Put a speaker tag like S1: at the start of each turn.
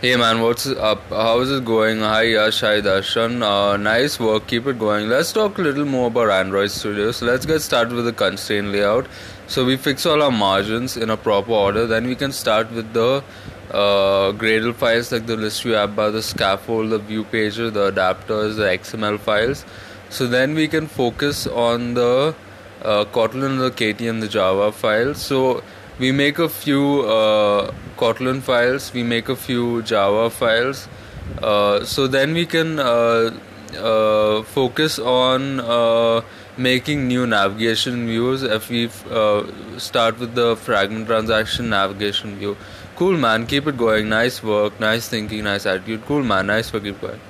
S1: Hey man, what's up? How's it going? Hi Yash, hi Darshan. Uh, nice work, keep it going. Let's talk a little more about Android Studio. So let's get started with the constraint layout. So we fix all our margins in a proper order. Then we can start with the uh, Gradle files like the list view app bar, the scaffold, the view pager, the adapters, the XML files. So then we can focus on the uh, Kotlin, the KTM, the Java files. So we make a few uh, Kotlin files, we make a few Java files. Uh, so then we can uh, uh focus on uh, making new navigation views. If we uh, start with the fragment transaction navigation view, cool man, keep it going. Nice work, nice thinking, nice attitude. Cool man, nice work, keep going.